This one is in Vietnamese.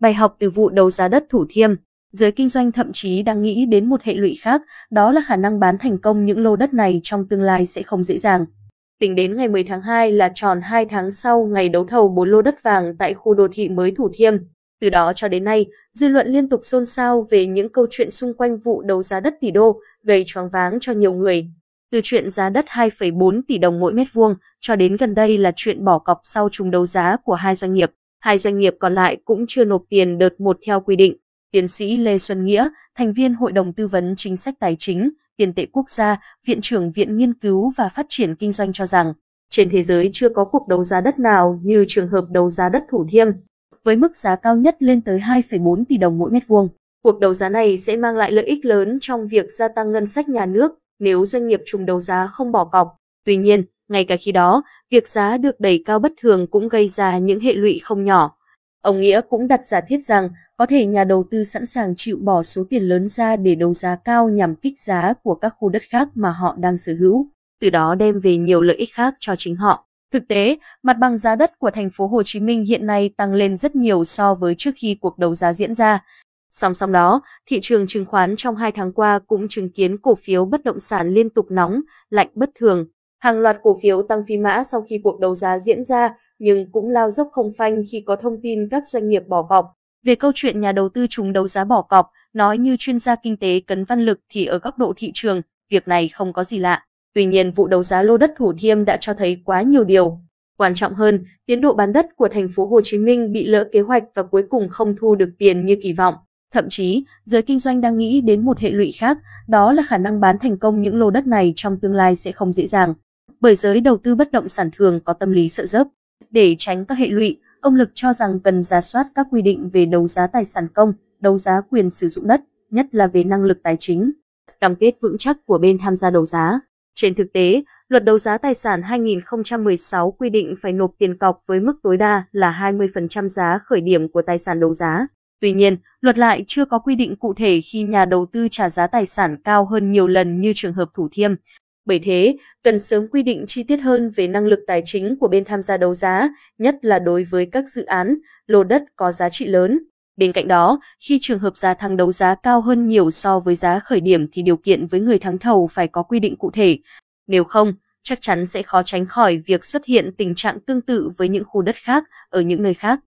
Bài học từ vụ đấu giá đất Thủ Thiêm, giới kinh doanh thậm chí đang nghĩ đến một hệ lụy khác, đó là khả năng bán thành công những lô đất này trong tương lai sẽ không dễ dàng. Tính đến ngày 10 tháng 2 là tròn 2 tháng sau ngày đấu thầu 4 lô đất vàng tại khu đô thị mới Thủ Thiêm. Từ đó cho đến nay, dư luận liên tục xôn xao về những câu chuyện xung quanh vụ đấu giá đất tỷ đô, gây choáng váng cho nhiều người. Từ chuyện giá đất 2,4 tỷ đồng mỗi mét vuông, cho đến gần đây là chuyện bỏ cọc sau trùng đấu giá của hai doanh nghiệp. Hai doanh nghiệp còn lại cũng chưa nộp tiền đợt một theo quy định. Tiến sĩ Lê Xuân Nghĩa, thành viên Hội đồng Tư vấn Chính sách Tài chính, Tiền tệ Quốc gia, Viện trưởng Viện Nghiên cứu và Phát triển Kinh doanh cho rằng, trên thế giới chưa có cuộc đấu giá đất nào như trường hợp đấu giá đất Thủ Thiêm, với mức giá cao nhất lên tới 2,4 tỷ đồng mỗi mét vuông. Cuộc đấu giá này sẽ mang lại lợi ích lớn trong việc gia tăng ngân sách nhà nước nếu doanh nghiệp trùng đấu giá không bỏ cọc. Tuy nhiên, ngay cả khi đó, việc giá được đẩy cao bất thường cũng gây ra những hệ lụy không nhỏ. Ông Nghĩa cũng đặt giả thiết rằng có thể nhà đầu tư sẵn sàng chịu bỏ số tiền lớn ra để đấu giá cao nhằm kích giá của các khu đất khác mà họ đang sở hữu, từ đó đem về nhiều lợi ích khác cho chính họ. Thực tế, mặt bằng giá đất của thành phố Hồ Chí Minh hiện nay tăng lên rất nhiều so với trước khi cuộc đấu giá diễn ra. Song song đó, thị trường chứng khoán trong hai tháng qua cũng chứng kiến cổ phiếu bất động sản liên tục nóng, lạnh bất thường. Hàng loạt cổ phiếu tăng phi mã sau khi cuộc đấu giá diễn ra, nhưng cũng lao dốc không phanh khi có thông tin các doanh nghiệp bỏ cọc. Về câu chuyện nhà đầu tư trùng đấu giá bỏ cọc, nói như chuyên gia kinh tế Cấn Văn Lực thì ở góc độ thị trường, việc này không có gì lạ. Tuy nhiên vụ đấu giá lô đất Thủ Thiêm đã cho thấy quá nhiều điều. Quan trọng hơn, tiến độ bán đất của thành phố Hồ Chí Minh bị lỡ kế hoạch và cuối cùng không thu được tiền như kỳ vọng. Thậm chí, giới kinh doanh đang nghĩ đến một hệ lụy khác, đó là khả năng bán thành công những lô đất này trong tương lai sẽ không dễ dàng. Bởi giới đầu tư bất động sản thường có tâm lý sợ dấp. Để tránh các hệ lụy, ông Lực cho rằng cần ra soát các quy định về đấu giá tài sản công, đấu giá quyền sử dụng đất, nhất là về năng lực tài chính, cam kết vững chắc của bên tham gia đấu giá. Trên thực tế, Luật đấu giá tài sản 2016 quy định phải nộp tiền cọc với mức tối đa là 20% giá khởi điểm của tài sản đấu giá. Tuy nhiên, luật lại chưa có quy định cụ thể khi nhà đầu tư trả giá tài sản cao hơn nhiều lần như trường hợp Thủ Thiêm. Bởi thế, cần sớm quy định chi tiết hơn về năng lực tài chính của bên tham gia đấu giá, nhất là đối với các dự án, lô đất có giá trị lớn. Bên cạnh đó, khi trường hợp giá thắng đấu giá cao hơn nhiều so với giá khởi điểm thì điều kiện với người thắng thầu phải có quy định cụ thể. Nếu không, chắc chắn sẽ khó tránh khỏi việc xuất hiện tình trạng tương tự với những khu đất khác ở những nơi khác.